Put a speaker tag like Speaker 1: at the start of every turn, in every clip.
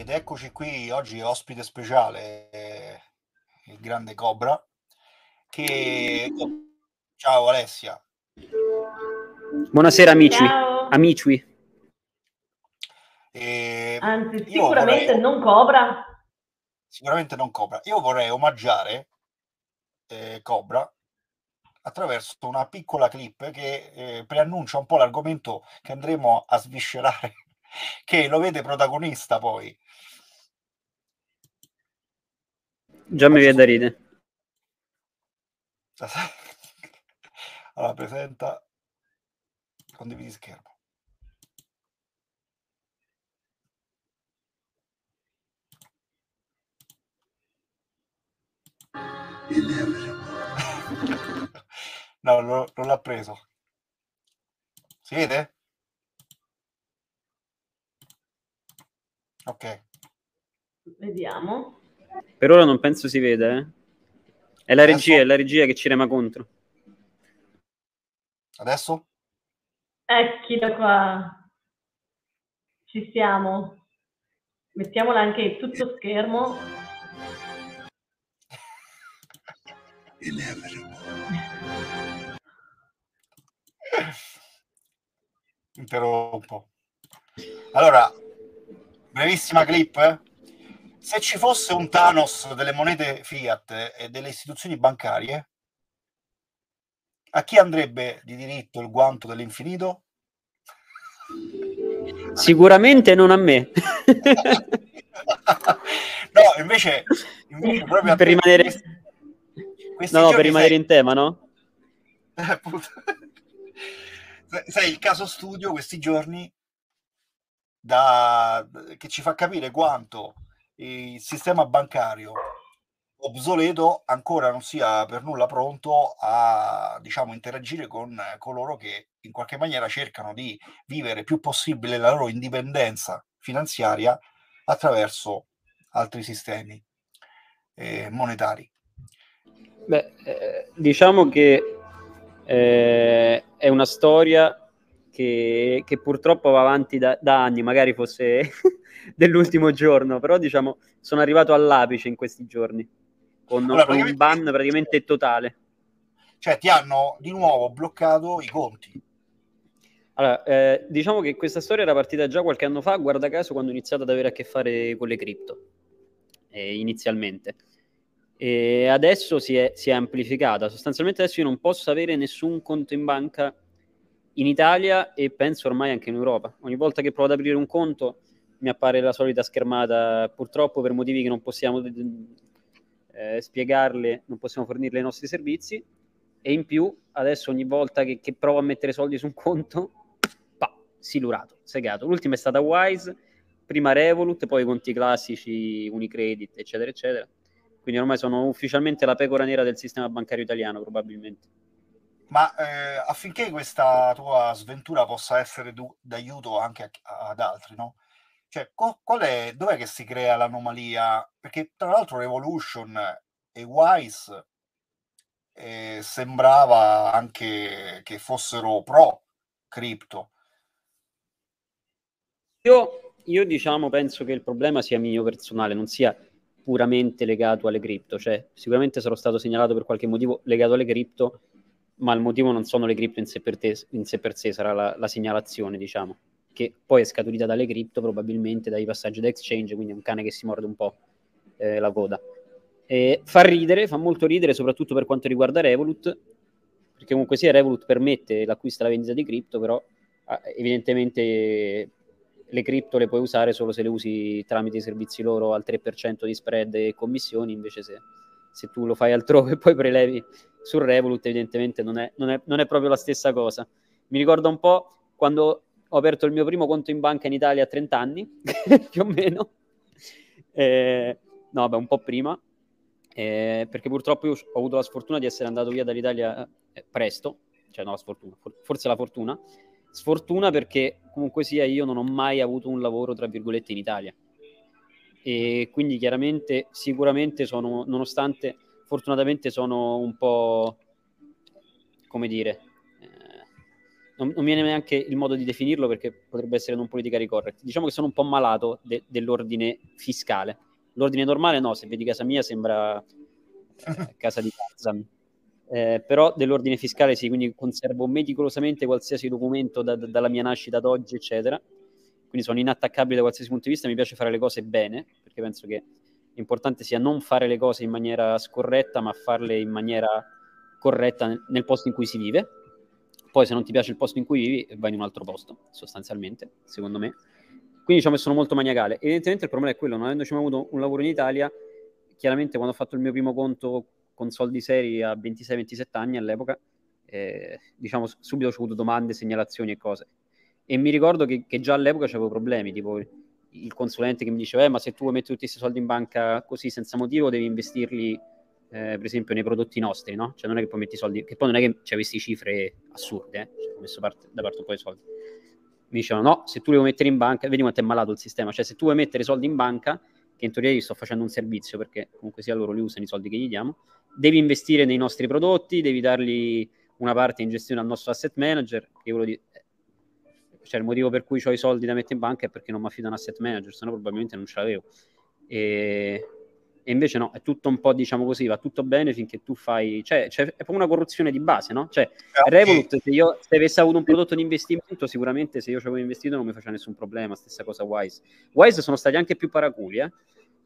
Speaker 1: ed eccoci qui oggi ospite speciale, eh, il grande Cobra, che... Ciao Alessia.
Speaker 2: Buonasera amici. Ciao. Amici.
Speaker 3: E Anzi, sicuramente vorrei... non Cobra.
Speaker 1: Sicuramente non Cobra. Io vorrei omaggiare eh, Cobra attraverso una piccola clip che eh, preannuncia un po' l'argomento che andremo a sviscerare, che lo vede protagonista poi.
Speaker 2: Già mi viene da ridere.
Speaker 1: Allora, presenta, condividi schermo. no, non, non l'ha preso. Si vede? Ok.
Speaker 3: Vediamo.
Speaker 2: Per ora non penso si veda, eh. È la regia, è la regia che ci rema contro.
Speaker 1: Adesso?
Speaker 3: Eccola qua. Ci siamo. Mettiamola anche tutto schermo.
Speaker 1: Interrompo. Allora, brevissima clip. Eh? Se ci fosse un Thanos delle monete Fiat e delle istituzioni bancarie, a chi andrebbe di diritto il guanto dell'infinito?
Speaker 2: Sicuramente non a me.
Speaker 1: no, invece, invece proprio
Speaker 2: per rimanere no, no per rimanere sei... in tema, no?
Speaker 1: sai, il caso studio questi giorni da... che ci fa capire quanto il sistema bancario obsoleto ancora non sia per nulla pronto a diciamo interagire con coloro che in qualche maniera cercano di vivere più possibile la loro indipendenza finanziaria attraverso altri sistemi eh, monetari.
Speaker 2: Beh, eh, diciamo che eh, è una storia che, che, purtroppo va avanti da, da anni, magari fosse dell'ultimo giorno, però diciamo sono arrivato all'apice in questi giorni, con, allora, con un ban praticamente totale.
Speaker 1: Cioè ti hanno di nuovo bloccato i conti.
Speaker 2: Allora, eh, diciamo che questa storia era partita già qualche anno fa, guarda caso, quando ho iniziato ad avere a che fare con le cripto, eh, inizialmente e adesso si è, si è, amplificata. Sostanzialmente adesso io non posso avere nessun conto in banca in Italia e penso ormai anche in Europa. Ogni volta che provo ad aprire un conto mi appare la solita schermata, purtroppo per motivi che non possiamo eh, spiegarle, non possiamo fornirle i nostri servizi e in più adesso ogni volta che, che provo a mettere soldi su un conto, pa, silurato, segato. L'ultima è stata Wise, prima Revolut, poi i conti classici, Unicredit, eccetera, eccetera quindi ormai sono ufficialmente la pecora nera del sistema bancario italiano, probabilmente.
Speaker 1: Ma eh, affinché questa tua sventura possa essere du- d'aiuto anche a- ad altri, no? Cioè, co- qual è, dov'è che si crea l'anomalia? Perché tra l'altro Revolution e Wise eh, sembrava anche che fossero pro cripto.
Speaker 2: Io, io diciamo penso che il problema sia mio personale, non sia puramente legato alle cripto, cioè sicuramente sarò stato segnalato per qualche motivo legato alle cripto, ma il motivo non sono le cripto in sé per, in sé, per sé, sarà la, la, segnalazione, diciamo, che poi è scaturita dalle cripto, probabilmente dai passaggi da exchange, quindi è un cane che si morde un po' eh, la coda. E fa ridere, fa molto ridere, soprattutto per quanto riguarda Revolut, perché comunque sia Revolut permette l'acquisto e la vendita di cripto, però eh, evidentemente le cripto le puoi usare solo se le usi tramite i servizi loro al 3% di spread e commissioni, invece se, se tu lo fai altrove e poi prelevi su Revolut evidentemente non è, non, è, non è, proprio la stessa cosa. Mi ricorda un po' quando ho aperto il mio primo conto in banca in Italia a 30 anni, più o meno, eh, no beh un po' prima, eh, perché purtroppo io ho avuto la sfortuna di essere andato via dall'Italia eh, presto, cioè no la sfortuna, forse la fortuna, Sfortuna perché comunque sia io non ho mai avuto un lavoro, tra virgolette, in Italia. E quindi chiaramente, sicuramente sono, nonostante fortunatamente sono un po', come dire, eh, non, mi viene neanche il modo di definirlo perché potrebbe essere non politically correct. Diciamo che sono un po' malato de- dell'ordine fiscale. L'ordine normale no, se vedi casa mia sembra eh, casa di Tarzan. Eh, però dell'ordine fiscale sì, quindi conservo meticolosamente qualsiasi documento da, dalla mia nascita ad oggi, eccetera. Quindi sono inattaccabile da qualsiasi punto di vista, mi piace fare le cose bene, perché penso che l'importante sia non fare le cose in maniera scorretta, ma farle in maniera corretta nel, posto in cui si vive. Poi se non ti piace il posto in cui vivi, vai in un altro posto, sostanzialmente, secondo me. Quindi diciamo sono molto maniacale. Evidentemente il problema è quello, non avendoci mai avuto un lavoro in Italia, chiaramente quando ho fatto il mio primo conto con soldi seri a 26-27 anni all'epoca, eh, diciamo subito ho avuto domande, segnalazioni e cose. E mi ricordo che, che già all'epoca avevo problemi, tipo il consulente che mi diceva, eh, ma se tu vuoi mettere tutti questi soldi in banca così senza motivo, devi investirli, eh, per esempio, nei prodotti nostri, no? Cioè non è che poi metti soldi, che poi non è che c'è queste cifre assurde, eh? cioè, ho messo parte, da parte un po' di soldi. Mi dicevano, no, se tu li vuoi mettere in banca, vedi quanto è malato il sistema, cioè se tu vuoi mettere soldi in banca, che in teoria gli sto facendo un servizio, perché comunque sia loro li usano i soldi che gli diamo, devi investire nei nostri prodotti, devi dargli una parte in gestione al nostro asset manager, che quello di... Cioè, il motivo per cui ho i soldi da mettere in banca è perché non mi affido a un asset manager, se no probabilmente non ce l'avevo. E... e, invece no, è tutto un po', diciamo così, va tutto bene finché tu fai... Cioè, cioè è proprio una corruzione di base, no? Cioè, Revolut, se io se avessi avuto un prodotto di investimento, sicuramente se io ci avevo investito non mi faceva nessun problema, stessa cosa Wise. Wise sono stati anche più paraculi, eh?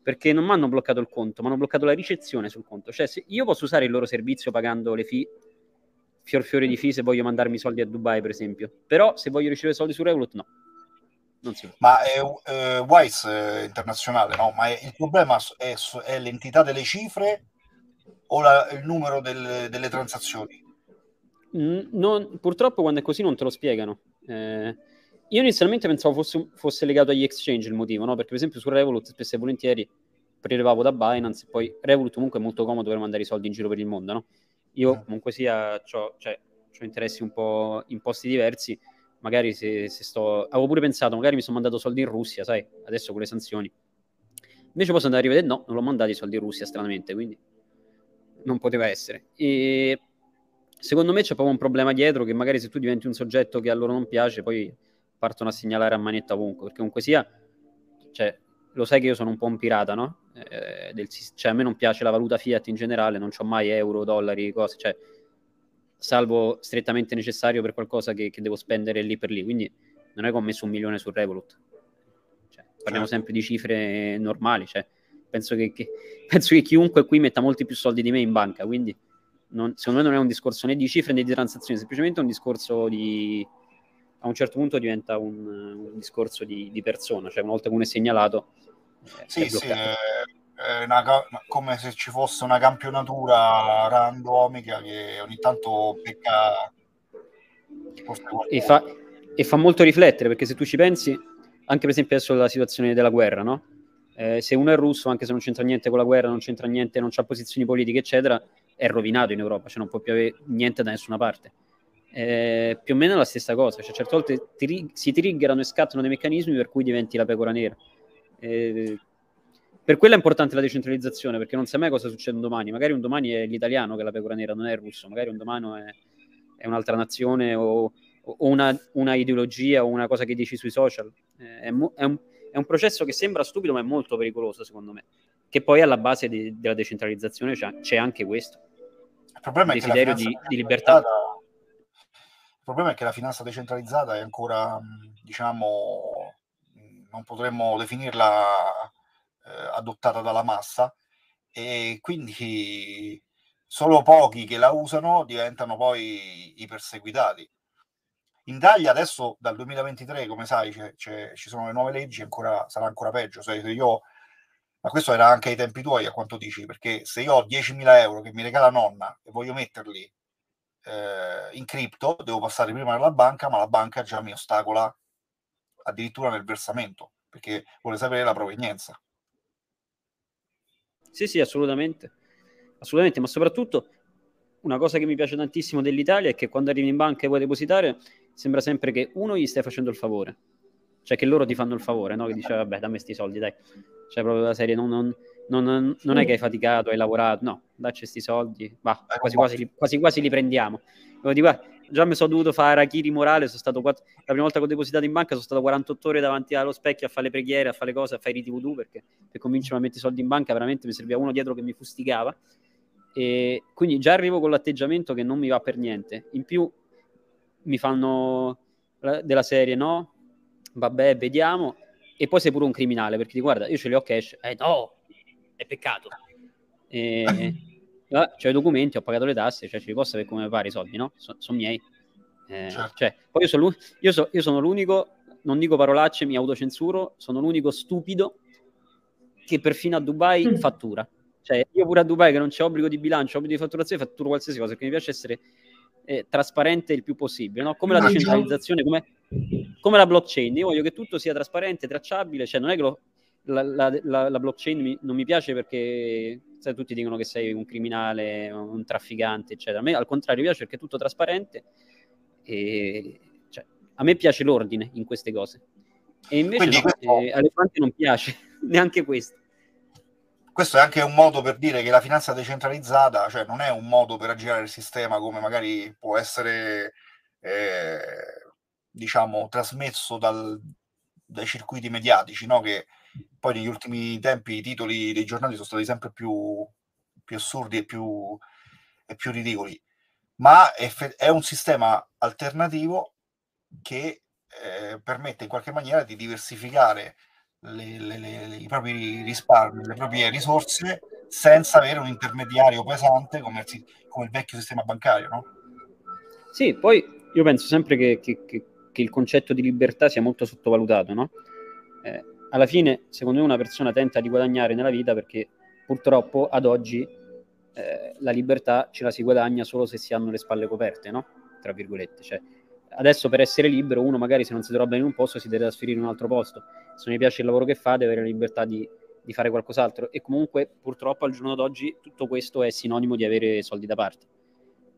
Speaker 2: perché non mi hanno bloccato il conto, mi hanno bloccato la ricezione sul conto. Cioè, se io posso usare il loro servizio pagando le fee, fior fiore di fee se voglio mandarmi soldi a Dubai, per esempio. Però se voglio ricevere soldi su Revolut, no.
Speaker 1: Non si può. Ma è eh, Wise eh, internazionale, no? Ma è, il problema è, è, l'entità delle cifre o la, il numero del, delle transazioni?
Speaker 2: Mm, non, purtroppo quando è così non te lo spiegano. Eh, io inizialmente pensavo fosse, fosse, legato agli exchange il motivo, no? Perché per esempio su Revolut spesso e volentieri prelevavo da Binance e poi Revolut comunque è molto comodo per mandare i soldi in giro per il mondo, no? Io mm. comunque sia, ho cioè, interessi un po' in posti diversi, magari se, se, sto... Avevo pure pensato, magari mi sono mandato soldi in Russia, sai, adesso con le sanzioni. Invece posso andare a rivedere, no, non l'ho mandato i soldi in Russia, stranamente, quindi non poteva essere. E secondo me c'è proprio un problema dietro che magari se tu diventi un soggetto che a loro non piace, poi partono a segnalare a manetta ovunque, perché comunque sia, cioè, lo sai che io sono un po' un pirata, no? Eh, del, cioè, a me non piace la valuta fiat in generale, non ho mai euro, dollari, cose, cioè, salvo strettamente necessario per qualcosa che, che, devo spendere lì per lì, quindi non è che ho messo un milione su Revolut. Cioè, parliamo certo. sempre di cifre normali, cioè, penso, che, che, penso che chiunque qui metta molti più soldi di me in banca, quindi non, secondo me non è un discorso né di cifre né di transazioni, semplicemente un discorso di a un certo punto diventa un, un discorso di, di, persona, cioè una volta che uno è segnalato...
Speaker 1: Eh, sì, è sì, è, è una, come se ci fosse una campionatura randomica che ogni tanto becca...
Speaker 2: E fa, e fa molto riflettere, perché se tu ci pensi, anche per esempio adesso la situazione della guerra, no? Eh, se uno è russo, anche se non c'entra niente con la guerra, non c'entra niente, non ha posizioni politiche, eccetera, è rovinato in Europa, cioè non può più avere niente da nessuna parte eh, più o meno la stessa cosa, cioè certe volte ti, si triggerano e scattano dei meccanismi per cui diventi la pecora nera. Eh, per quello è importante la decentralizzazione, perché non sai mai cosa succede un domani. Magari un domani è l'italiano che è la pecora nera, non è il russo, magari un domani è, è un'altra nazione o, o una, una, ideologia o una cosa che dici sui social. Eh, è, mo, è, un, è, un, processo che sembra stupido, ma è molto pericoloso, secondo me. Che poi alla base di, della decentralizzazione c'è, c'è, anche questo.
Speaker 1: Il problema il desiderio di, di libertà. Il problema è che la finanza decentralizzata è ancora, diciamo, non potremmo definirla eh, adottata dalla massa e quindi solo pochi che la usano diventano poi i perseguitati. In Italia adesso dal 2023, come sai, c'è, c'è, ci sono le nuove leggi, ancora, sarà ancora peggio. Se io, ma questo era anche ai tempi tuoi, a quanto dici, perché se io ho 10.000 euro che mi regala nonna e voglio metterli eh, in cripto, devo passare prima dalla banca, ma la banca già mi ostacola addirittura nel versamento, perché vuole sapere la provenienza.
Speaker 2: Sì, sì, assolutamente. Assolutamente, ma soprattutto una cosa che mi piace tantissimo dell'Italia è che quando arrivi in banca e vuoi depositare, sembra sempre che uno gli stai facendo il favore, cioè che loro ti fanno il favore, no? Che dice vabbè, dammi sti soldi, dai. Cioè proprio la serie non, non, non, non, è che hai faticato, hai lavorato, no, dacci questi soldi, va, quasi quasi, quasi quasi li prendiamo. Dico, già mi sono dovuto fare Akiri morale, sono stato quattro... la prima volta che ho depositato in banca sono stato 48 ore davanti allo specchio a fare le preghiere, a fare le cose, a fare i riti voodoo perché per convincermi a mettere i soldi in banca veramente mi serviva uno dietro che mi fustigava e quindi già arrivo con l'atteggiamento che non mi va per niente. In più mi fanno della serie no, vabbè, vediamo e poi sei pure un criminale perché ti guarda, io ce li ho cash, eh no, è peccato. E, ah, c'ho i documenti, ho pagato le tasse, cioè ce li posso avere come pare i soldi, no? So, sono miei. Eh, certo. cioè, poi io sono, io, so, io sono l'unico, non dico parolacce, mi autocensuro, sono l'unico stupido che perfino a Dubai mm. fattura. Cioè, io pure a Dubai che non c'è obbligo di bilancio, obbligo di fatturazione, fatturo qualsiasi cosa, perché mi piace essere eh, trasparente il più possibile, no? Come la decentralizzazione, come, come, la blockchain. Io voglio che tutto sia trasparente, tracciabile, cioè non è che lo, la, la, la, la, blockchain mi, non mi piace perché sai, tutti dicono che sei un criminale, un trafficante, eccetera. A me al contrario piace perché è tutto trasparente e cioè, a me piace l'ordine in queste cose. E invece no, questo... eh, alle quante non piace neanche questo.
Speaker 1: Questo è anche un modo per dire che la finanza decentralizzata, cioè non è un modo per aggirare il sistema come magari può essere, eh, diciamo, trasmesso dal, dai circuiti mediatici, no? che poi negli ultimi tempi i titoli dei giornali sono stati sempre più, più assurdi e più, e più ridicoli, ma è, è, un sistema alternativo che eh, permette in qualche maniera di diversificare le, le, le, i propri risparmi, le proprie risorse senza avere un intermediario pesante come il, come il vecchio sistema bancario. No?
Speaker 2: Sì, poi io penso sempre che, che, che, che il concetto di libertà sia molto sottovalutato, no? Eh, alla fine, secondo me, una persona tenta di guadagnare nella vita perché purtroppo ad oggi eh, la libertà ce la si guadagna solo se si hanno le spalle coperte, no? Tra virgolette. Cioè, adesso per essere libero, uno magari se non si trova bene in un posto si deve trasferire in un altro posto. Se non gli piace il lavoro che fa, deve avere la libertà di, di fare qualcos'altro. E comunque, purtroppo, al giorno d'oggi, tutto questo è sinonimo di avere soldi da parte.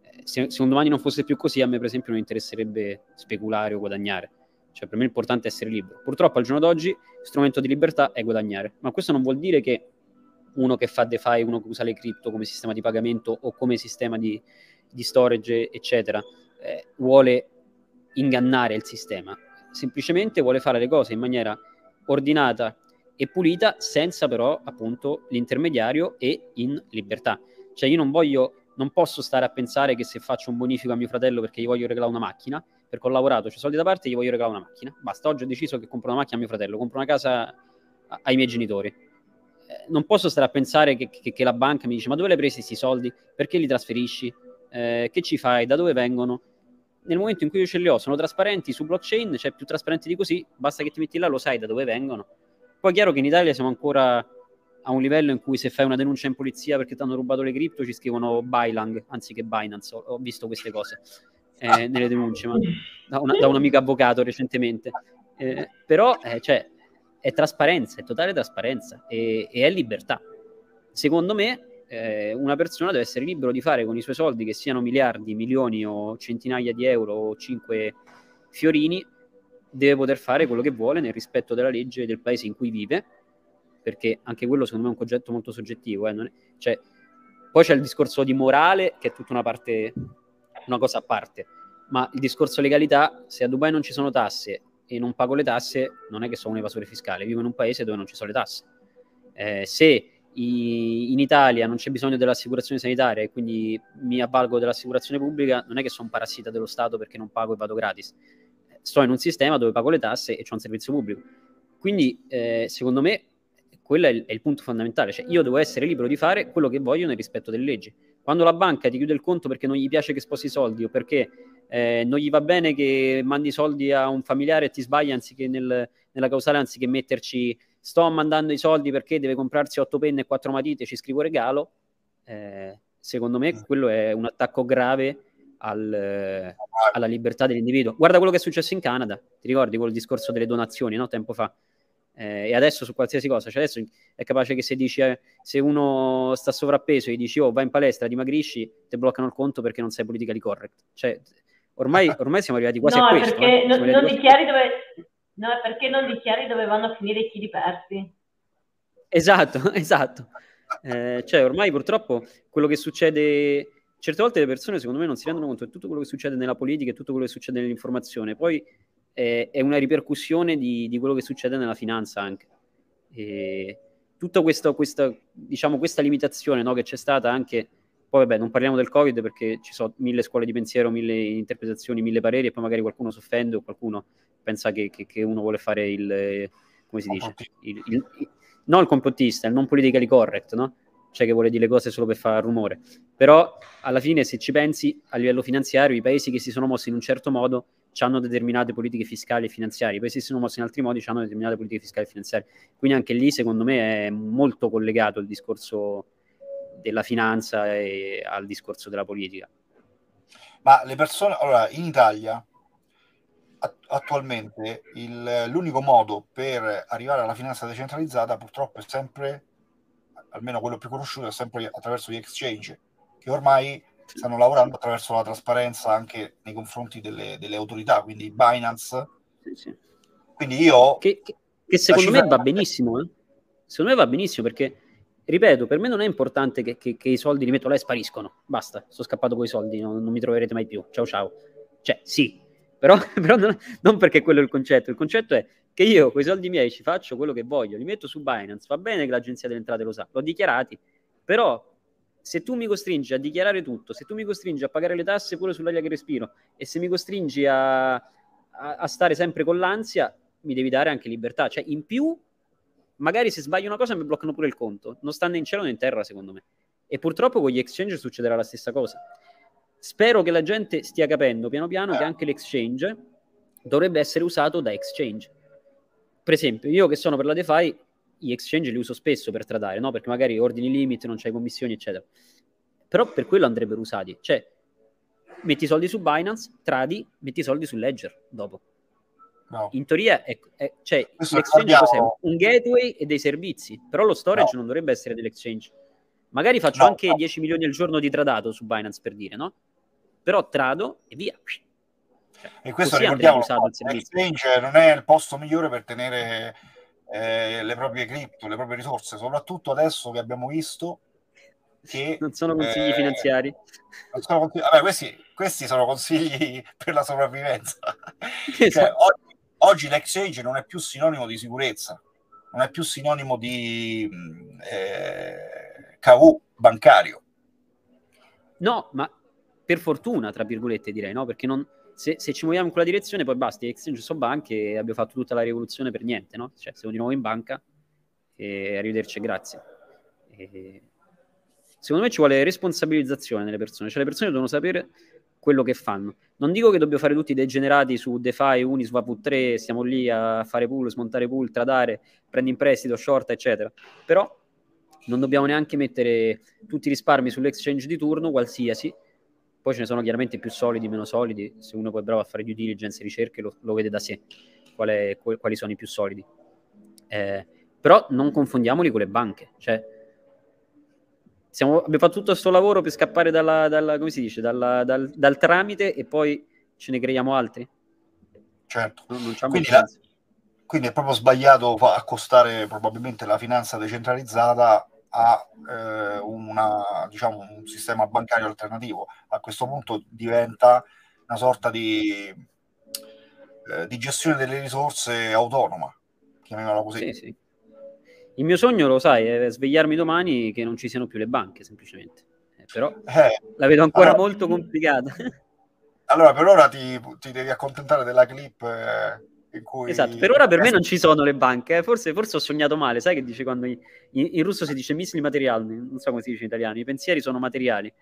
Speaker 2: Eh, se, se un domani non fosse più così, a me, per esempio, non interesserebbe speculare o guadagnare cioè, per me è essere libero. Purtroppo al giorno d'oggi strumento di libertà è guadagnare, ma questo non vuol dire che uno che fa DeFi, uno che usa le cripto come sistema di pagamento o come sistema di, di storage, eccetera, eh, vuole ingannare il sistema. Semplicemente vuole fare le cose in maniera ordinata e pulita, senza però appunto l'intermediario e in libertà. Cioè io non voglio, non posso stare a pensare che se faccio un bonifico a mio fratello perché gli voglio regalare una macchina, perché ho lavorato, ho soldi da parte gli voglio regalare una macchina. Basta, oggi ho deciso che compro una macchina a mio fratello, compro una casa ai miei genitori. Eh, non posso stare a pensare che, che, che, la banca mi dice ma dove l'hai presi questi soldi? Perché li trasferisci? Eh, che ci fai? Da dove vengono? Nel momento in cui io ce li ho, sono trasparenti su blockchain, cioè più trasparenti di così, basta che ti metti là, lo sai da dove vengono. Poi è chiaro che in Italia siamo ancora a un livello in cui se fai una denuncia in polizia perché ti hanno rubato le cripto ci scrivono Bylang anziché Binance, ho visto queste cose eh, nelle denunce, ma da, una, da, un amico avvocato recentemente. Eh, però eh, cioè, è trasparenza, è totale trasparenza e, e è libertà. Secondo me eh, una persona deve essere libero di fare con i suoi soldi, che siano miliardi, milioni o centinaia di euro o cinque fiorini, deve poter fare quello che vuole nel rispetto della legge del paese in cui vive, perché anche quello secondo me è un concetto molto soggettivo. Eh, cioè, poi c'è il discorso di morale, che è tutta una parte una cosa a parte. Ma il discorso legalità, se a Dubai non ci sono tasse e non pago le tasse, non è che sono un evasore fiscale, vivo in un paese dove non ci sono le tasse. Eh, se i, in Italia non c'è bisogno dell'assicurazione sanitaria e quindi mi avvalgo dell'assicurazione pubblica, non è che sono un parassita dello Stato perché non pago e vado gratis. Sto in un sistema dove pago le tasse e c'è un servizio pubblico. Quindi, eh, secondo me, quello è il, è il, punto fondamentale. Cioè, io devo essere libero di fare quello che voglio nel rispetto delle leggi. Quando la banca ti chiude il conto perché non gli piace che sposi i soldi o perché eh, non gli va bene che mandi soldi a un familiare e ti sbaglia anziché nel, nella causale, anziché metterci sto mandando i soldi perché deve comprarsi otto penne e quattro matite, ci scrivo regalo, eh, secondo me quello è un attacco grave al, alla libertà dell'individuo. Guarda quello che è successo in Canada, ti ricordi quel discorso delle donazioni, no? Tempo fa eh, e adesso su qualsiasi cosa, cioè adesso è capace che se dici eh, se uno sta sovrappeso e dici oh vai in palestra, dimagrisci, ti bloccano il conto perché non sei politically correct. Cioè, ormai, ormai siamo arrivati quasi
Speaker 3: no,
Speaker 2: a questo.
Speaker 3: Perché eh? non, non dichiari dove, no, perché non dichiari dove vanno a finire i chili persi.
Speaker 2: Esatto, esatto. Eh, cioè, ormai purtroppo quello che succede, certe volte le persone secondo me non si rendono conto di tutto quello che succede nella politica e tutto quello che succede nell'informazione, poi è una ripercussione di, di, quello che succede nella finanza anche. E tutta questa, questa, diciamo, questa limitazione no, che c'è stata anche, poi vabbè non parliamo del Covid perché ci sono mille scuole di pensiero, mille interpretazioni, mille pareri e poi magari qualcuno si offende o qualcuno pensa che, che, che uno vuole fare il, come si dice, il, il, il, non il complottista, il non politically correct, no? cioè che vuole dire le cose solo per fare rumore. Però alla fine, se ci pensi, a livello finanziario, i paesi che si sono mossi in un certo modo hanno determinate politiche fiscali e finanziarie, i paesi sono mossi in altri modi hanno determinate politiche fiscali e finanziarie. Quindi anche lì, secondo me, è molto collegato il discorso della finanza e al discorso della politica.
Speaker 1: Ma le persone, allora, in Italia attualmente il, l'unico modo per arrivare alla finanza decentralizzata purtroppo è sempre almeno quello più conosciuto, è sempre attraverso gli exchange, che ormai stanno lavorando attraverso la trasparenza anche nei confronti delle, delle autorità, quindi Binance. Sì, sì. Quindi io...
Speaker 2: Che, che, che secondo me va benissimo, eh? secondo me va benissimo perché, ripeto, per me non è importante che, che, che i soldi li metto là e spariscono, basta, sono scappato con i soldi, non, non mi troverete mai più, ciao ciao. Cioè, sì, però, però non, non, perché quello è il concetto, il concetto è che io con i soldi miei ci faccio quello che voglio, li metto su Binance, va bene che l'agenzia delle entrate lo sa, l'ho dichiarati, però se tu mi costringi a dichiarare tutto, se tu mi costringi a pagare le tasse pure sull'aria che respiro e se mi costringi a, a, a stare sempre con l'ansia, mi devi dare anche libertà, cioè in più magari se sbaglio una cosa mi bloccano pure il conto, non sta né in cielo né in terra secondo me. E purtroppo con gli exchange succederà la stessa cosa. Spero che la gente stia capendo piano piano che anche l'exchange dovrebbe essere usato da exchange per esempio, io che sono per la DeFi, gli exchange li uso spesso per tradare, no? Perché magari ordini limit, non c'hai commissioni, eccetera. Però per quello andrebbero usati. Cioè, metti i soldi su Binance, tradi, metti i soldi su Ledger dopo. No. In teoria, è, è, cioè, l'exchange cos'è? Un gateway e dei servizi, però lo storage no. non dovrebbe essere dell'exchange. Magari faccio no, anche 10 milioni al giorno di tradato su Binance, per dire, no? Però trado e via
Speaker 1: e questo ricordiamo, l'exchange non è il posto migliore per tenere eh, le proprie cripto, le proprie risorse, soprattutto adesso che abbiamo visto che...
Speaker 2: Non sono consigli eh, finanziari.
Speaker 1: Sono consigli, vabbè, questi, questi, sono consigli per la sopravvivenza. Esatto. Cioè, oggi, oggi l'exchange non è più sinonimo di sicurezza, non è più sinonimo di eh, KV bancario.
Speaker 2: No, ma per fortuna, tra virgolette, direi, no? Perché non, se, se, ci muoviamo in quella direzione, poi basta, exchange sono banche e abbiamo fatto tutta la rivoluzione per niente, no? Cioè, siamo di nuovo in banca e arrivederci, grazie. E... Secondo me ci vuole responsabilizzazione nelle persone, cioè le persone devono sapere quello che fanno. Non dico che dobbiamo fare tutti degenerati su DeFi, Uniswap, U3, stiamo lì a fare pool, smontare pool, tradare, prendi in prestito, short, eccetera. Però non dobbiamo neanche mettere tutti i risparmi sull'exchange di turno, qualsiasi, poi ce ne sono chiaramente più solidi, meno solidi. Se uno poi è bravo a fare due diligence e ricerche, lo, lo vede da sé qual è, qual, quali sono i più solidi. Eh, però non confondiamoli con le banche. Cioè, siamo, abbiamo fatto tutto questo lavoro per scappare dalla, dalla, come si dice, dalla, dal, dal, tramite e poi ce ne creiamo altri.
Speaker 1: Certo. Non, non quindi, la, quindi, è proprio sbagliato accostare probabilmente la finanza decentralizzata a eh, una, diciamo, un sistema bancario alternativo. A questo punto diventa una sorta di, eh, di gestione delle risorse autonoma, chiamiamola così. Sì, sì.
Speaker 2: Il mio sogno, lo sai, è svegliarmi domani che non ci siano più le banche, semplicemente. Eh, però eh, la vedo ancora allora, molto complicata.
Speaker 1: Allora, per ora ti, ti devi accontentare della clip eh, cui...
Speaker 2: Esatto, per ora per me non ci sono le banche, eh. forse, forse, ho sognato male, sai che dice quando in, in russo si dice misli materiali, non so come si dice in italiano, i pensieri sono materiali.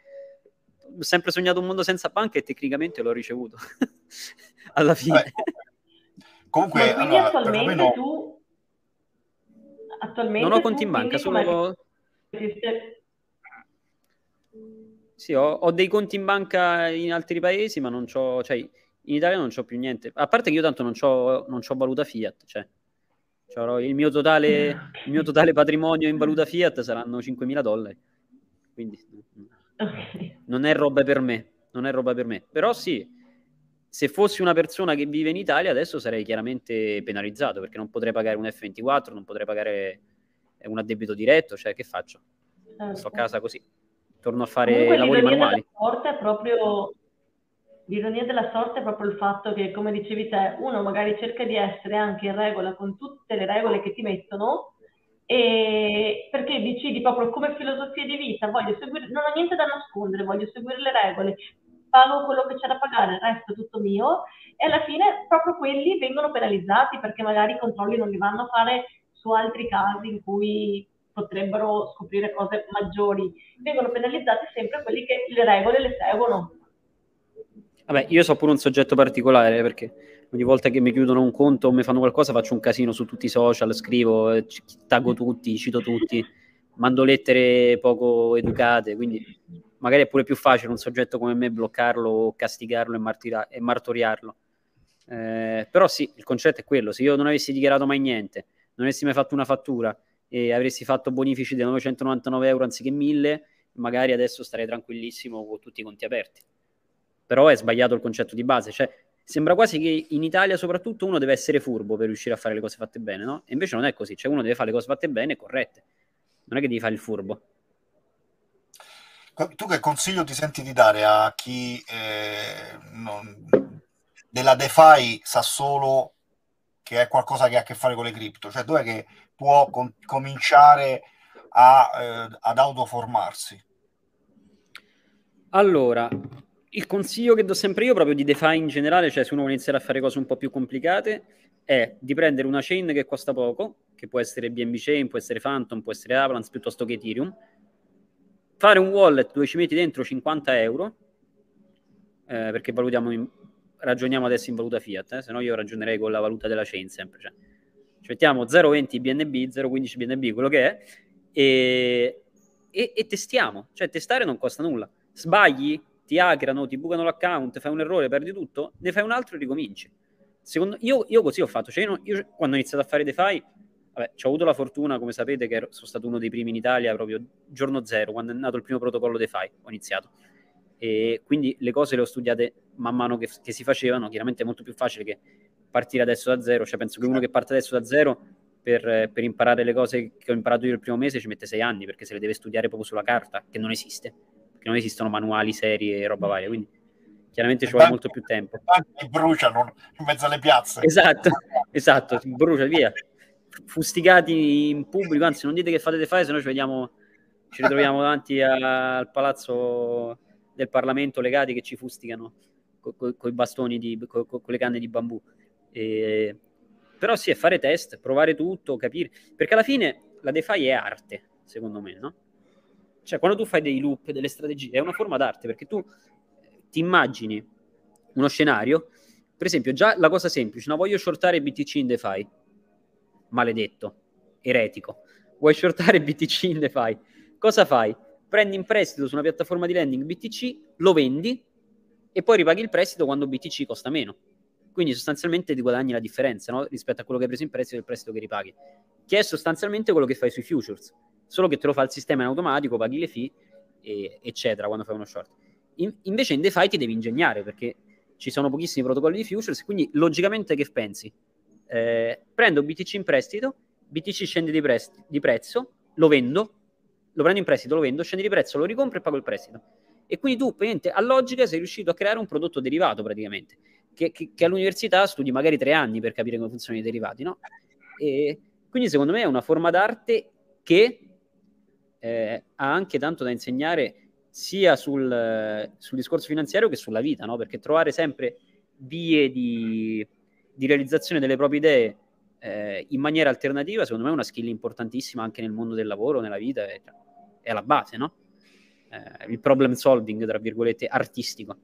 Speaker 2: Ho sempre sognato un mondo senza banche e tecnicamente l'ho ricevuto alla fine.
Speaker 1: Comunque,
Speaker 3: Ma quindi allora, attualmente no... tu attualmente
Speaker 2: non ho conti in banca, solo Sì, ho, ho, dei conti in banca in altri paesi, ma non ho, cioè, in Italia non c'ho più niente. A parte che io tanto non c'ho, non c'ho valuta fiat, cioè il mio, totale, il mio totale patrimonio in valuta fiat saranno 5.000 dollari. Quindi okay. non è roba per me, non è roba per me. Però sì, se fossi una persona che vive in Italia adesso sarei chiaramente penalizzato perché non potrei pagare un F24, non potrei pagare un addebito diretto, cioè che faccio? Sto a casa così. torno a fare Comunque, lavori manuali.
Speaker 3: Sorte è proprio l'ironia della sorte è proprio il fatto che, come dicevi te, uno magari cerca di essere anche in regola con tutte le regole che ti mettono, e perché decidi proprio come filosofia di vita, voglio seguire, non ho niente da nascondere, voglio seguire le regole, pago quello che c'è da pagare, il resto è tutto mio, e alla fine proprio quelli vengono penalizzati perché magari i controlli non li vanno a fare su altri casi in cui potrebbero scoprire cose maggiori, vengono penalizzati sempre quelli che le regole le seguono.
Speaker 2: Vabbè, io so pure un soggetto particolare perché ogni volta che mi chiudono un conto o mi fanno qualcosa faccio un casino su tutti i social, scrivo, taggo tutti, cito tutti, mando lettere poco educate, quindi magari è pure più facile un soggetto come me bloccarlo castigarlo e, martira- e martoriarlo. Eh, però sì, il concetto è quello, se io non avessi dichiarato mai niente, non avessi mai fatto una fattura e avresti fatto bonifici di 999 euro anziché 1000, magari adesso starei tranquillissimo con tutti i conti aperti però è sbagliato il concetto di base, cioè sembra quasi che in Italia soprattutto uno deve essere furbo per riuscire a fare le cose fatte bene, no? E invece non è così, cioè uno deve fare le cose fatte bene e corrette, non è che devi fare il furbo.
Speaker 1: Tu che consiglio ti senti di dare a chi eh, non, della DeFi sa solo che è qualcosa che ha a che fare con le cripto? Cioè dov'è che può com- cominciare a, eh, ad autoformarsi?
Speaker 2: Allora, il consiglio che do sempre io, proprio di DeFi in generale, cioè se uno vuole iniziare a fare cose un po' più complicate, è di prendere una chain che costa poco, che può essere BNB Chain, può essere Phantom, può essere Avalanche, piuttosto che Ethereum, fare un wallet dove ci metti dentro 50 euro, eh, perché valutiamo in, ragioniamo adesso in valuta fiat, eh, se no io ragionerei con la valuta della chain sempre. Cioè. Ci mettiamo 0,20 BNB, 0,15 BNB, quello che è, e, e, e testiamo. Cioè testare non costa nulla. Sbagli, ti hackerano, ti bucano l'account, fai un errore, perdi tutto, ne fai un altro e ricominci. Secondo, io, io così ho fatto, cioè io, io, quando ho iniziato a fare DeFi, vabbè, ho avuto la fortuna, come sapete, che sono stato uno dei primi in Italia proprio giorno zero, quando è nato il primo protocollo DeFi, ho iniziato. E quindi le cose le ho studiate man mano che, che si facevano, chiaramente è molto più facile che partire adesso da zero, cioè penso che uno che parte adesso da zero per, per, imparare le cose che ho imparato io il primo mese ci mette sei anni perché se le deve studiare proprio sulla carta, che non esiste che non esistono manuali seri e roba varia, quindi chiaramente ci vuole molto più tempo.
Speaker 1: Ti bruciano in mezzo alle piazze.
Speaker 2: Esatto, esatto, ti brucia via. Fustigati in pubblico, anzi non dite che fate fare, se no ci vediamo, ci ritroviamo davanti a, al palazzo del Parlamento legati che ci fustigano con co, co i bastoni, di, con co le canne di bambù. E, però sì, è fare test, provare tutto, capire, perché alla fine la DeFi è arte, secondo me, no? Cioè, quando tu fai dei loop, delle strategie, è una forma d'arte perché tu ti immagini uno scenario, per esempio, già la cosa semplice, no? Voglio shortare BTC in DeFi. Maledetto, eretico. Vuoi shortare BTC in DeFi? Cosa fai? Prendi in prestito su una piattaforma di lending BTC, lo vendi e poi ripaghi il prestito quando BTC costa meno. Quindi sostanzialmente ti guadagni la differenza no? rispetto a quello che hai preso in prestito e il prestito che ripaghi, che è sostanzialmente quello che fai sui futures solo che te lo fa il sistema in automatico, paghi le fee, e, eccetera, quando fai uno short. In, invece in DeFi ti devi ingegnare perché ci sono pochissimi protocolli di futures, quindi logicamente che pensi? Eh, prendo BTC in prestito, BTC scende di, presti, di prezzo, lo vendo, lo prendo in prestito, lo vendo, scende di prezzo, lo ricompro e pago il prestito. E quindi tu, praticamente, a logica, sei riuscito a creare un prodotto derivato, praticamente, che, che, che all'università studi magari tre anni per capire come funzionano i derivati, no? E quindi, secondo me, è una forma d'arte che eh, ha anche tanto da insegnare sia sul, sul, discorso finanziario che sulla vita, no? perché trovare sempre vie di, di realizzazione delle proprie idee eh, in maniera alternativa, secondo me è una skill importantissima anche nel mondo del lavoro, nella vita, è, è alla base, no? eh, il problem solving, tra virgolette, artistico.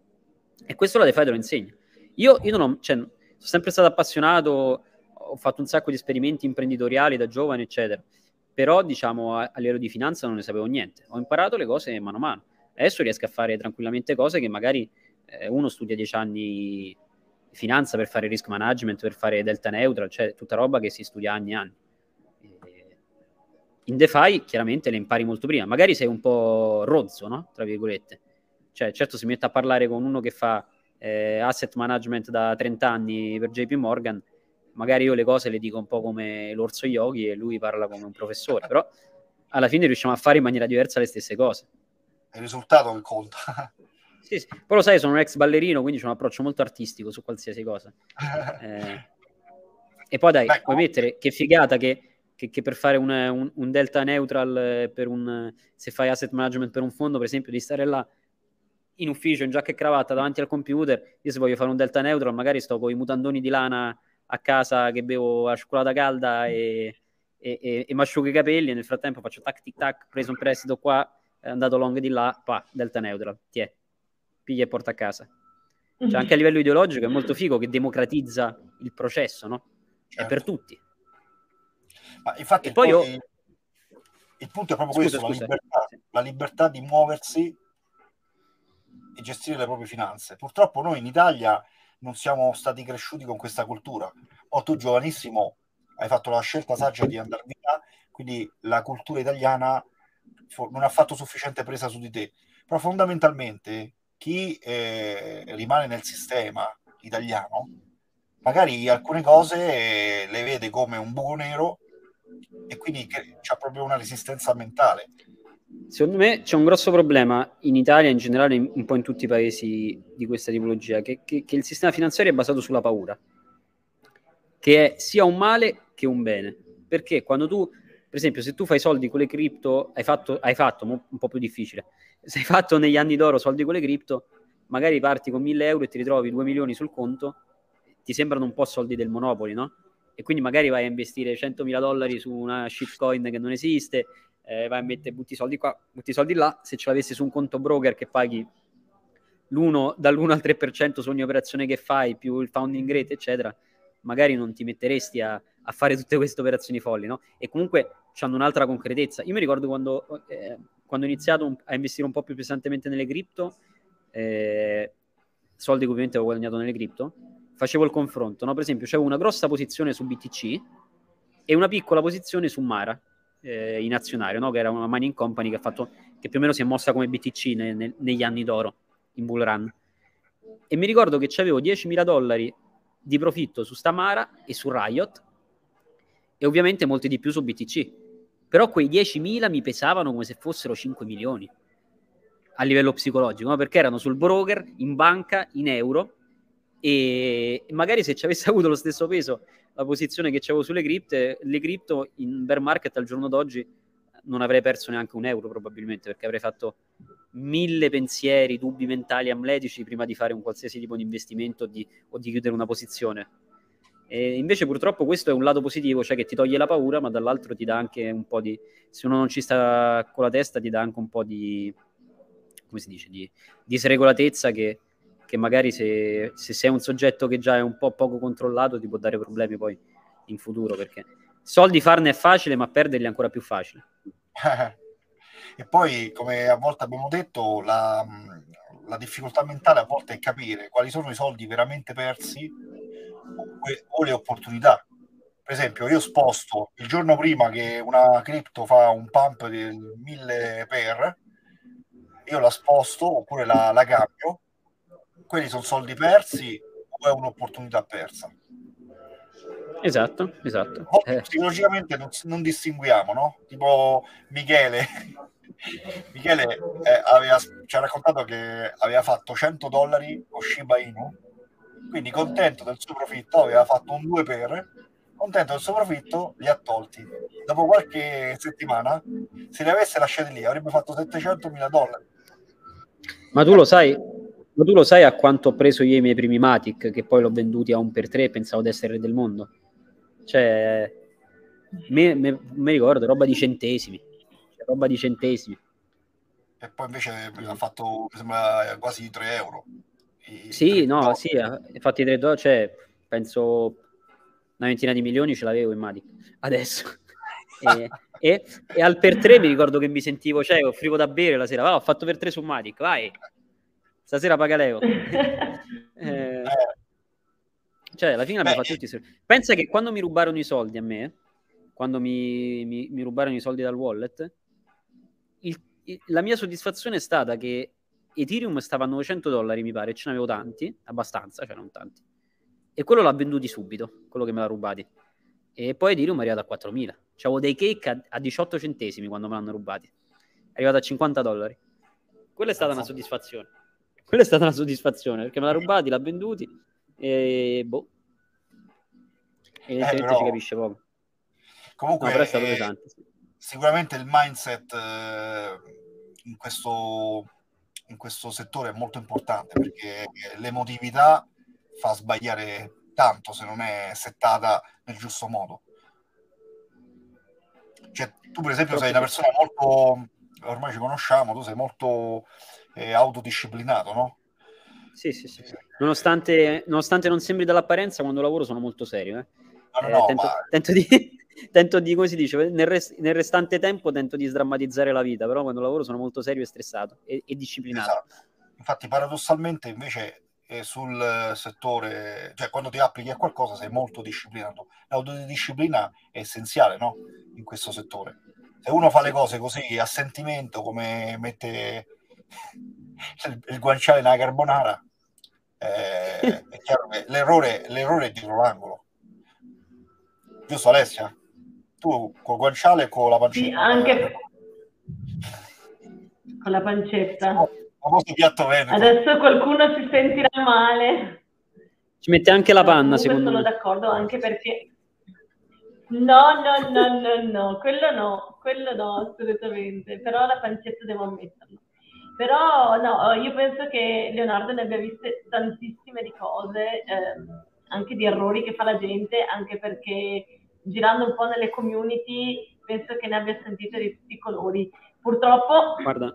Speaker 2: E questo la DeFi te lo insegna. Io, io non ho, cioè, sono sempre stato appassionato, ho fatto un sacco di esperimenti imprenditoriali da giovane, eccetera però diciamo a, a, livello di finanza non ne sapevo niente. Ho imparato le cose mano a mano. Adesso riesco a fare tranquillamente cose che magari eh, uno studia dieci anni finanza per fare risk management, per fare delta neutral, cioè tutta roba che si studia anni e anni. in DeFi chiaramente le impari molto prima. Magari sei un po' rozzo, no? Tra virgolette. Cioè, certo, si mette a parlare con uno che fa eh, asset management da 30 anni per JP Morgan, magari io le cose le dico un po' come l'orso yogi e lui parla come un professore, però alla fine riusciamo a fare in maniera diversa le stesse cose.
Speaker 1: è il risultato che conta.
Speaker 2: Sì, sì. Poi lo sai, sono un ex ballerino, quindi c'è un approccio molto artistico su qualsiasi cosa. Eh, e poi dai, Beh, puoi mettere che figata che, che, che per fare un, un, un, delta neutral, eh, per un, se fai asset management per un fondo, per esempio, di stare là in ufficio, in giacca e cravatta, davanti al computer. Io se voglio fare un delta neutral, magari sto con i mutandoni di lana a casa che bevo la cioccolata calda e, e, e, e mi asciugo i capelli e nel frattempo faccio tac tic tac, preso un prestito qua, è andato long di là, pa, delta neutral, ti è, piglia e porta a casa. Cioè, anche a livello ideologico è molto figo che democratizza il processo, no? Certo. È per certo. tutti.
Speaker 1: Ma infatti il, poi io... il punto è proprio scusa, questo, scusa. La, libertà, la libertà di muoversi e gestire le proprie finanze. Purtroppo noi in Italia non siamo stati cresciuti con questa cultura. O tu giovanissimo hai fatto la scelta saggia di andare via, quindi la cultura italiana non ha fatto sufficiente presa su di te. Però fondamentalmente chi eh, rimane nel sistema italiano magari alcune cose le vede come un buco nero e quindi c'è proprio una resistenza mentale.
Speaker 2: Secondo me c'è un grosso problema in Italia, in generale, un po' in tutti i paesi di questa tipologia, che, che, che il sistema finanziario è basato sulla paura, che è sia un male che un bene. Perché quando tu, per esempio, se tu fai soldi con le cripto, hai fatto, hai fatto un po' più difficile, se hai fatto negli anni d'oro soldi con le cripto, magari parti con 1000 euro e ti ritrovi 2 milioni sul conto, ti sembrano un po' soldi del Monopoli, no? E quindi magari vai a investire 100.000 dollari su una shitcoin che non esiste, eh, vai a mettere, butti soldi qua, butti soldi là, se ce l'avessi su un conto broker che paghi l'1, dall'1 al 3% su ogni operazione che fai, più il founding rate, eccetera, magari non ti metteresti a, a fare tutte queste operazioni folli, no? E comunque hanno un'altra concretezza. Io mi ricordo quando, eh, quando ho iniziato a investire un po' più pesantemente nelle cripto, eh, soldi che ovviamente avevo guadagnato nelle cripto, facevo il confronto, no? Per esempio, c'avevo una grossa posizione su BTC e una piccola posizione su Mara, eh, in azionario, no? che era una mining company che, fatto, che più o meno si è mossa come BTC ne, ne, negli anni d'oro, in bull run. E mi ricordo che avevo 10.000 dollari di profitto su Stamara e su Riot e ovviamente molti di più su BTC. Però quei 10.000 mi pesavano come se fossero 5 milioni a livello psicologico, no? perché erano sul broker, in banca, in euro e magari se ci avesse avuto lo stesso peso la posizione che avevo sulle cripte, le cripto in bear market al giorno d'oggi non avrei perso neanche un euro probabilmente perché avrei fatto mille pensieri, dubbi mentali, amletici prima di fare un qualsiasi tipo di investimento di, o di chiudere una posizione. E invece purtroppo questo è un lato positivo, cioè che ti toglie la paura, ma dall'altro ti dà anche un po' di... se uno non ci sta con la testa ti dà anche un po' di... come si dice? Di, di sregolatezza che, che magari se, se, sei un soggetto che già è un po' poco controllato ti può dare problemi poi in futuro perché soldi farne è facile ma perderli è ancora più facile.
Speaker 1: E poi come a volte abbiamo detto la, la, difficoltà mentale a volte è capire quali sono i soldi veramente persi o le opportunità. Per esempio io sposto il giorno prima che una cripto fa un pump del 1000 per io la sposto oppure la, la cambio quelli sono soldi persi o è un'opportunità persa?
Speaker 2: Esatto, esatto.
Speaker 1: Oh, eh. Psicologicamente non, non, distinguiamo, no? Tipo Michele, Michele eh, aveva, ci ha raccontato che aveva fatto 100 dollari con Shiba Inu, quindi contento del suo profitto, aveva fatto un 2 per, contento del suo profitto, li ha tolti. Dopo qualche settimana, se li avesse lasciati lì, avrebbe fatto 700 mila dollari.
Speaker 2: Ma tu lo sai, ma tu lo sai a quanto ho preso io i miei primi Matic, che poi l'ho venduti a un per tre e pensavo di essere del mondo? Cioè, mi, mi, mi ricordo, roba di centesimi. Cioè, roba di centesimi.
Speaker 1: E poi invece ha fatto, mi sembra, quasi 3 euro.
Speaker 2: I, sì, no, dollari. sì, infatti 3 dollari, cioè, penso una ventina di milioni ce l'avevo in Matic. Adesso. e, e, e, al per 3 mi ricordo che mi sentivo, cioè, offrivo da bere la sera, va, ho fatto per 3 su Matic, vai stasera paga Leo. eh, cioè, alla fine abbiamo fatto tutti. Pensa che quando mi rubarono i soldi a me, quando mi, mi, mi rubarono i soldi dal wallet, il, il, la mia soddisfazione è stata che Ethereum stava a 900 dollari, mi pare, ce ne avevo tanti, abbastanza, cioè non tanti. E quello l'ha venduti subito, quello che me l'ha rubati. E poi Ethereum è arrivato a 4000. C'avevo dei cake a, a 18 centesimi quando me l'hanno rubati. È arrivato a 50 dollari. quella è stata una soddisfazione. Quella è stata una soddisfazione perché me l'ha rubati, l'ha venduti e boh. Evidentemente eh, però... si capisce poco.
Speaker 1: Comunque no, però è stato pesante. Sì. Sicuramente il mindset eh, in, questo, in questo settore è molto importante perché l'emotività fa sbagliare tanto se non è settata nel giusto modo. Cioè, tu per esempio sei una persona molto, ormai ci conosciamo, tu sei molto eh, autodisciplinato, no?
Speaker 2: Sì, sì, sì. Nonostante, nonostante, non sembri dall'apparenza, quando lavoro sono molto serio. Eh.
Speaker 1: No, no, eh, no,
Speaker 2: tento,
Speaker 1: ma...
Speaker 2: tento, di, tento di, come si dice, nel, rest, nel, restante tempo tento di sdrammatizzare la vita, però quando lavoro sono molto serio e stressato e, e disciplinato.
Speaker 1: Esatto. Infatti, paradossalmente, invece, eh, sul settore, cioè quando ti applichi a qualcosa sei molto disciplinato. L'autodisciplina è essenziale, no? In questo settore. Se uno fa le cose così a sentimento, come mette il, il guanciale nella carbonara, eh, è chiaro che l'errore, l'errore è dietro l'angolo. Giusto Alessia? Tu col guanciale e con la pancetta? Sì,
Speaker 3: anche con la pancetta.
Speaker 1: Famoso piatto veneto.
Speaker 3: Adesso qualcuno si sentirà male.
Speaker 2: Ci mette anche la panna, secondo
Speaker 3: sono me. Sono d'accordo anche perché... No, no, no, no, no, quello no, quello no, assolutamente. Però la pancetta devo ammetterlo. Però no, io penso che Leonardo ne abbia viste tantissime di cose, eh, anche di errori che fa la gente, anche perché girando un po' nelle community penso che ne abbia sentite di tutti i colori. Purtroppo
Speaker 2: Guarda.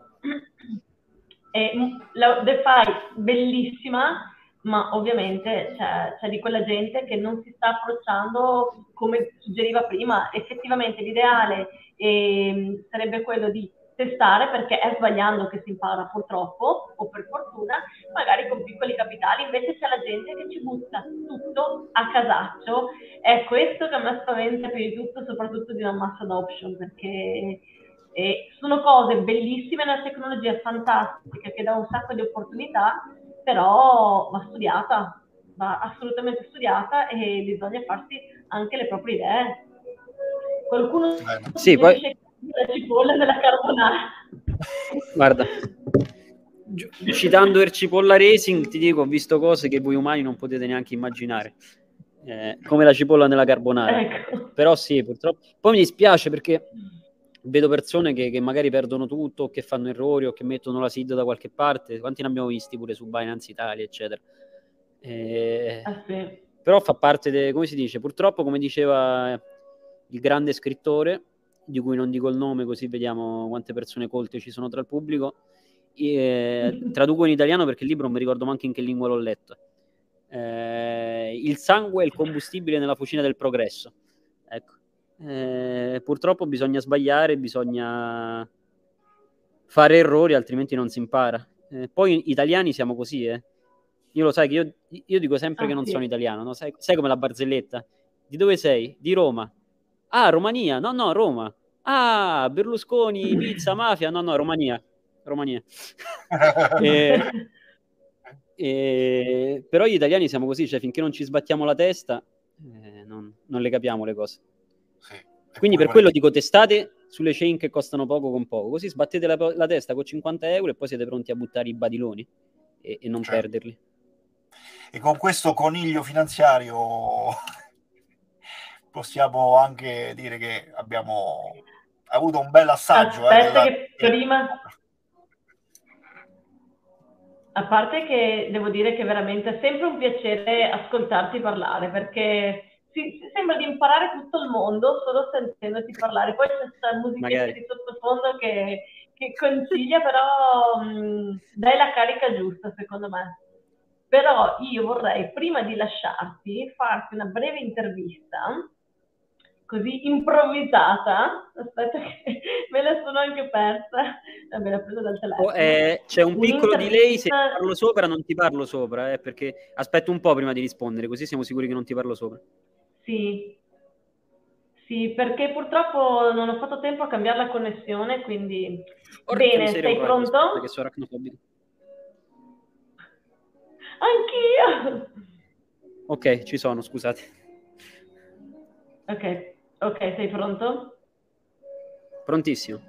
Speaker 3: E la DeFi bellissima, ma ovviamente c'è, c'è, di quella gente che non si sta approcciando come suggeriva prima. Effettivamente l'ideale eh, sarebbe quello di testare perché è sbagliando che si impara purtroppo o per fortuna, magari con piccoli capitali, invece c'è la gente che ci butta tutto a casaccio. È questo che a me spaventa più di tutto, soprattutto di una massa adoption, perché e sono cose bellissime, una tecnologia fantastica che dà un sacco di opportunità, però va studiata, va assolutamente studiata e bisogna farsi anche le proprie idee. Qualcuno
Speaker 2: sì, poi...
Speaker 3: la cipolla della carbonara.
Speaker 2: Guarda, citando il cipolla racing, ti dico, ho visto cose che voi umani non potete neanche immaginare. Eh, come la cipolla nella carbonara. Ecco. Però sì, purtroppo. Poi mi dispiace perché vedo persone che, che, magari perdono tutto, che fanno errori o che mettono la SID da qualche parte. Quanti ne abbiamo visti pure su Binance Italia, eccetera. Eh, ah, sì. Però fa parte, de, come si dice, purtroppo, come diceva il grande scrittore, di cui non dico il nome, così vediamo quante persone colte ci sono tra il pubblico. Eh, traduco in italiano perché il libro non mi ricordo manco in che lingua l'ho letto. Eh, il sangue è il combustibile nella fucina del progresso. Ecco eh, purtroppo bisogna sbagliare, bisogna fare errori, altrimenti non si impara. Eh, poi italiani siamo così, eh. Io lo sai che io, io dico sempre ah, che non sì. sono italiano, no? sai, sai come la barzelletta? Di dove sei? Di Roma. Ah, Romania. No, no, Roma. Ah, Berlusconi, pizza, mafia. No, no, Romania. Romania. e, e, però gli italiani siamo così, cioè finché non ci sbattiamo la testa, eh, non, non le capiamo le cose. Quindi per quello dico testate sulle chain che costano poco con poco, così sbattete la, la, testa con 50 euro e poi siete pronti a buttare i badiloni e, e non certo. perderli.
Speaker 1: E con questo coniglio finanziario possiamo anche dire che abbiamo avuto un bel assaggio.
Speaker 3: Eh, Aspetta eh, che prima... A parte che devo dire che veramente è sempre un piacere ascoltarti parlare perché si, sembra di imparare tutto il mondo solo sentendoti parlare. Poi c'è questa musichetta di sottofondo che, che consiglia, però mh, dai la carica giusta, secondo me. Però io vorrei, prima di lasciarti, farti una breve intervista, così improvvisata. Aspetta che me la sono anche persa. Me l'ho presa dal telefono.
Speaker 2: Oh, eh, c'è un piccolo delay, se parlo sopra non ti parlo sopra, eh, perché aspetto un po' prima di rispondere, così siamo sicuri che non ti parlo sopra.
Speaker 3: Sì, sì, perché purtroppo non ho fatto tempo a cambiare la connessione, quindi... Porca Bene, sei pronto?
Speaker 2: Che sono.
Speaker 3: Anch'io!
Speaker 2: Ok, ci sono, scusate.
Speaker 3: Ok, ok, sei pronto?
Speaker 2: Prontissimo.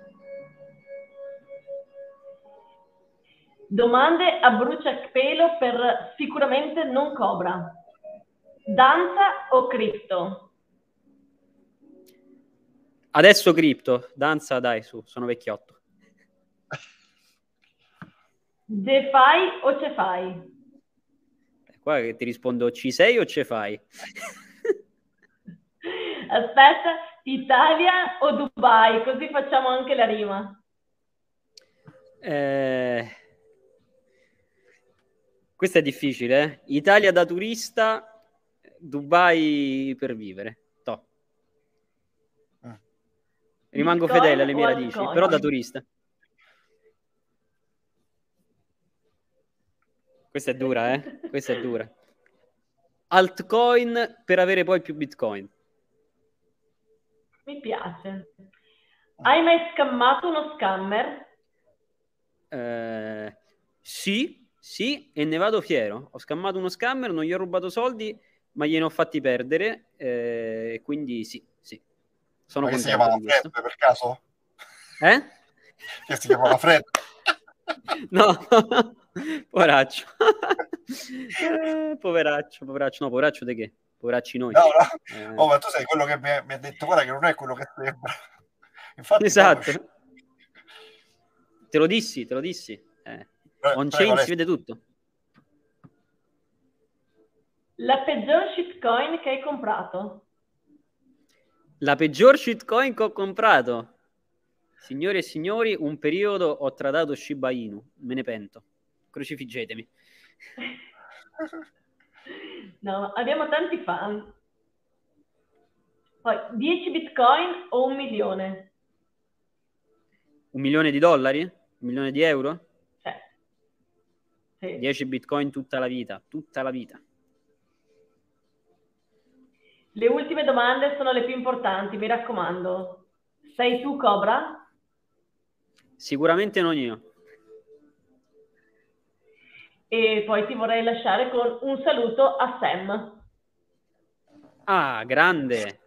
Speaker 3: Domande a bruciapelo per sicuramente non Cobra. Danza o cripto?
Speaker 2: Adesso cripto, danza dai su, sono vecchiotto.
Speaker 3: Defai o ce fai?
Speaker 2: Qua che ti rispondo ci sei o ce fai?
Speaker 3: Aspetta, Italia o Dubai? Così facciamo anche la rima.
Speaker 2: Eh... Questa è difficile, eh? Italia da turista, Dubai per vivere. To.
Speaker 1: Mm.
Speaker 2: Rimango
Speaker 3: Bitcoin
Speaker 2: fedele alle mie radici, però da turista. Questa è dura, eh? Questa è dura. Altcoin per avere poi più Bitcoin.
Speaker 3: Mi piace. Hai mai scammato uno scammer?
Speaker 2: Eh, sì, sì, e ne vado fiero. Ho scammato uno scammer, non gli ho rubato soldi, ma gliene ho fatti perdere. eh, quindi sì, sì. Sono
Speaker 1: Ma che si
Speaker 2: contento
Speaker 1: chiamava. Fred per caso?
Speaker 2: Eh?
Speaker 1: Che si chiamava Fred?
Speaker 2: No, poveraccio. Eh, poveraccio, poveraccio. No, poveraccio di che? Poveracci noi.
Speaker 1: No, no.
Speaker 2: Eh,
Speaker 1: Oh, ma tu sei quello che mi ha, mi ha detto, guarda che non è quello che sembra. Infatti,
Speaker 2: esatto. Te lo dissi, te lo dissi. Eh,
Speaker 1: Pre-
Speaker 2: on
Speaker 1: prego,
Speaker 2: chain si vede tutto.
Speaker 3: La peggior shitcoin che hai comprato?
Speaker 2: La peggior shitcoin che ho comprato. Signore e signori, un periodo ho tradato Shiba Inu. Me ne pento. Crocifiggetemi.
Speaker 3: No, abbiamo tanti fan. Poi 10 bitcoin o un milione?
Speaker 2: Un milione di dollari? Un milione di euro?
Speaker 3: Cioè, sì.
Speaker 2: 10 bitcoin tutta la vita. Tutta la vita.
Speaker 3: Le ultime domande sono le più importanti, mi raccomando. Sei tu Cobra?
Speaker 2: Sicuramente non io.
Speaker 3: E poi ti vorrei lasciare con un saluto a Sam.
Speaker 2: Ah, grande.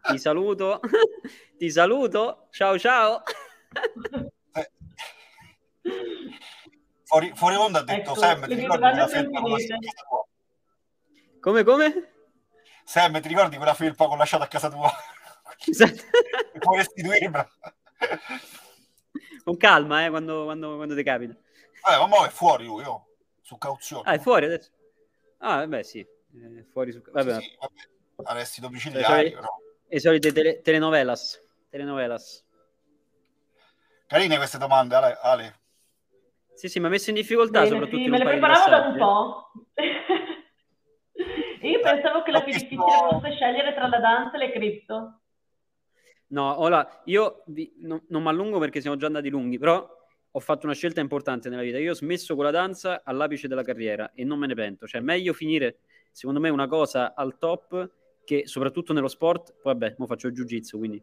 Speaker 2: Ti saluto. Ti saluto. Ciao ciao.
Speaker 1: Eh, Fuori, fuori onda ha detto
Speaker 3: Ecco,
Speaker 1: Sam, ti ricordi quella felpa con
Speaker 3: finite.
Speaker 1: lasciata a casa tua?
Speaker 2: Come come?
Speaker 1: Sam, ti ricordi quella felpa con lasciata a casa tua?
Speaker 2: Esatto.
Speaker 1: Puoi restituirmela?
Speaker 2: Con calma, eh, quando, quando, quando ti capita.
Speaker 1: Eh, ma mo è fuori lui, oh, su cauzione.
Speaker 2: Ah, è fuori adesso? Ah, beh, sì. Eh, fuori su... Vabbè,
Speaker 1: Sì, sì, vabbè. Arresti
Speaker 2: Cioè,
Speaker 1: domiciliari,
Speaker 2: cioè-
Speaker 1: però.
Speaker 2: le solite tele- telenovelas. Telenovelas.
Speaker 1: Carine queste domande, Ale. Ale.
Speaker 2: Sì, sì, mi ha messo in difficoltà,
Speaker 3: Bene,
Speaker 2: soprattutto
Speaker 3: sì, me le preparavo da un po'. Io pensavo che la più
Speaker 1: visto-
Speaker 3: difficile fosse scegliere tra la danza e le cripto.
Speaker 2: No, ora, io vi- no- non mi allungo perché siamo già andati lunghi, però ho fatto una scelta importante nella vita. Io ho smesso con la danza all'apice della carriera e non me ne pento. Cioè, meglio finire, secondo me, una cosa al top che soprattutto nello sport. Poi, vabbè, mo faccio il jiu-jitsu, quindi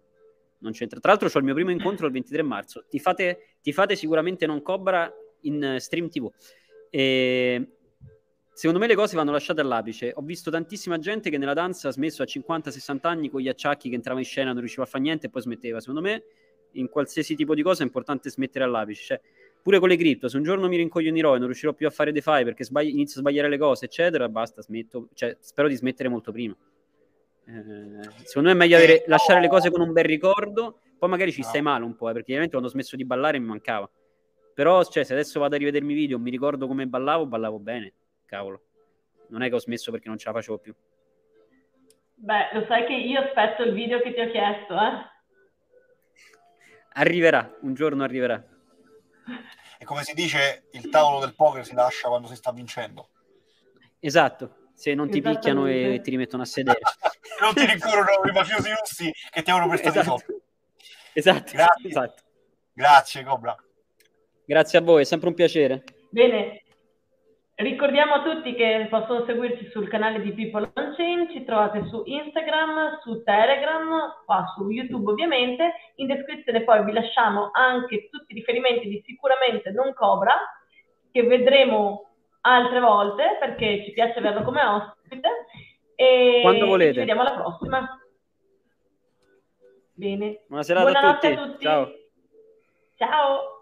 Speaker 2: non c'entra. Tra l'altro, ho il mio primo incontro il 23 marzo. Ti fate, ti fate sicuramente non Cobra in eh, stream TV. E secondo me le cose vanno lasciate all'apice. Ho visto tantissima gente che nella danza ha smesso a 50-60 anni con gli acciacchi che entrava in scena, non riusciva a fare niente e poi smetteva. Secondo me, in qualsiasi tipo di cosa è importante smettere all'apice. Cioè, pure con le cripto, se un giorno mi rincoglionirò e non riuscirò più a fare DeFi perché sbagli- inizio a sbagliare le cose, eccetera, basta, smetto. Cioè, spero di smettere molto prima. Eh, secondo me è meglio avere- lasciare le cose con un bel ricordo, poi magari ci stai male un po', eh, perché ovviamente quando ho smesso di ballare mi mancava. Però, cioè, se adesso vado a rivedermi i video, mi ricordo come ballavo, ballavo bene, cavolo. Non è che ho smesso perché non ce la facevo più.
Speaker 3: Beh, lo sai che io aspetto il video che ti ho chiesto, eh?
Speaker 2: Arriverà, un giorno arriverà.
Speaker 1: E come si dice, il tavolo del poker si lascia quando si sta vincendo.
Speaker 2: Esatto, se non ti picchiano e ti rimettono a sedere.
Speaker 1: non ti rincorrono i mafiosi russi che ti avevano prestato i
Speaker 2: esatto.
Speaker 1: soldi.
Speaker 2: Esatto,
Speaker 1: Grazie.
Speaker 2: esatto.
Speaker 1: Grazie, Cobra.
Speaker 2: Grazie a voi, è sempre un piacere.
Speaker 3: Bene, ricordiamo a tutti che possono seguirci sul canale di People on Chain, ci trovate su Instagram, su Telegram, qua su YouTube ovviamente, in descrizione poi vi lasciamo anche tutti i riferimenti di sicuramente non Cobra, che vedremo altre volte perché ci piace averlo come ospite e
Speaker 2: Quando volete.
Speaker 3: ci vediamo alla prossima. Bene.
Speaker 2: Buona serata
Speaker 3: Buonanotte
Speaker 2: a tutti. Ciao.
Speaker 3: Ciao.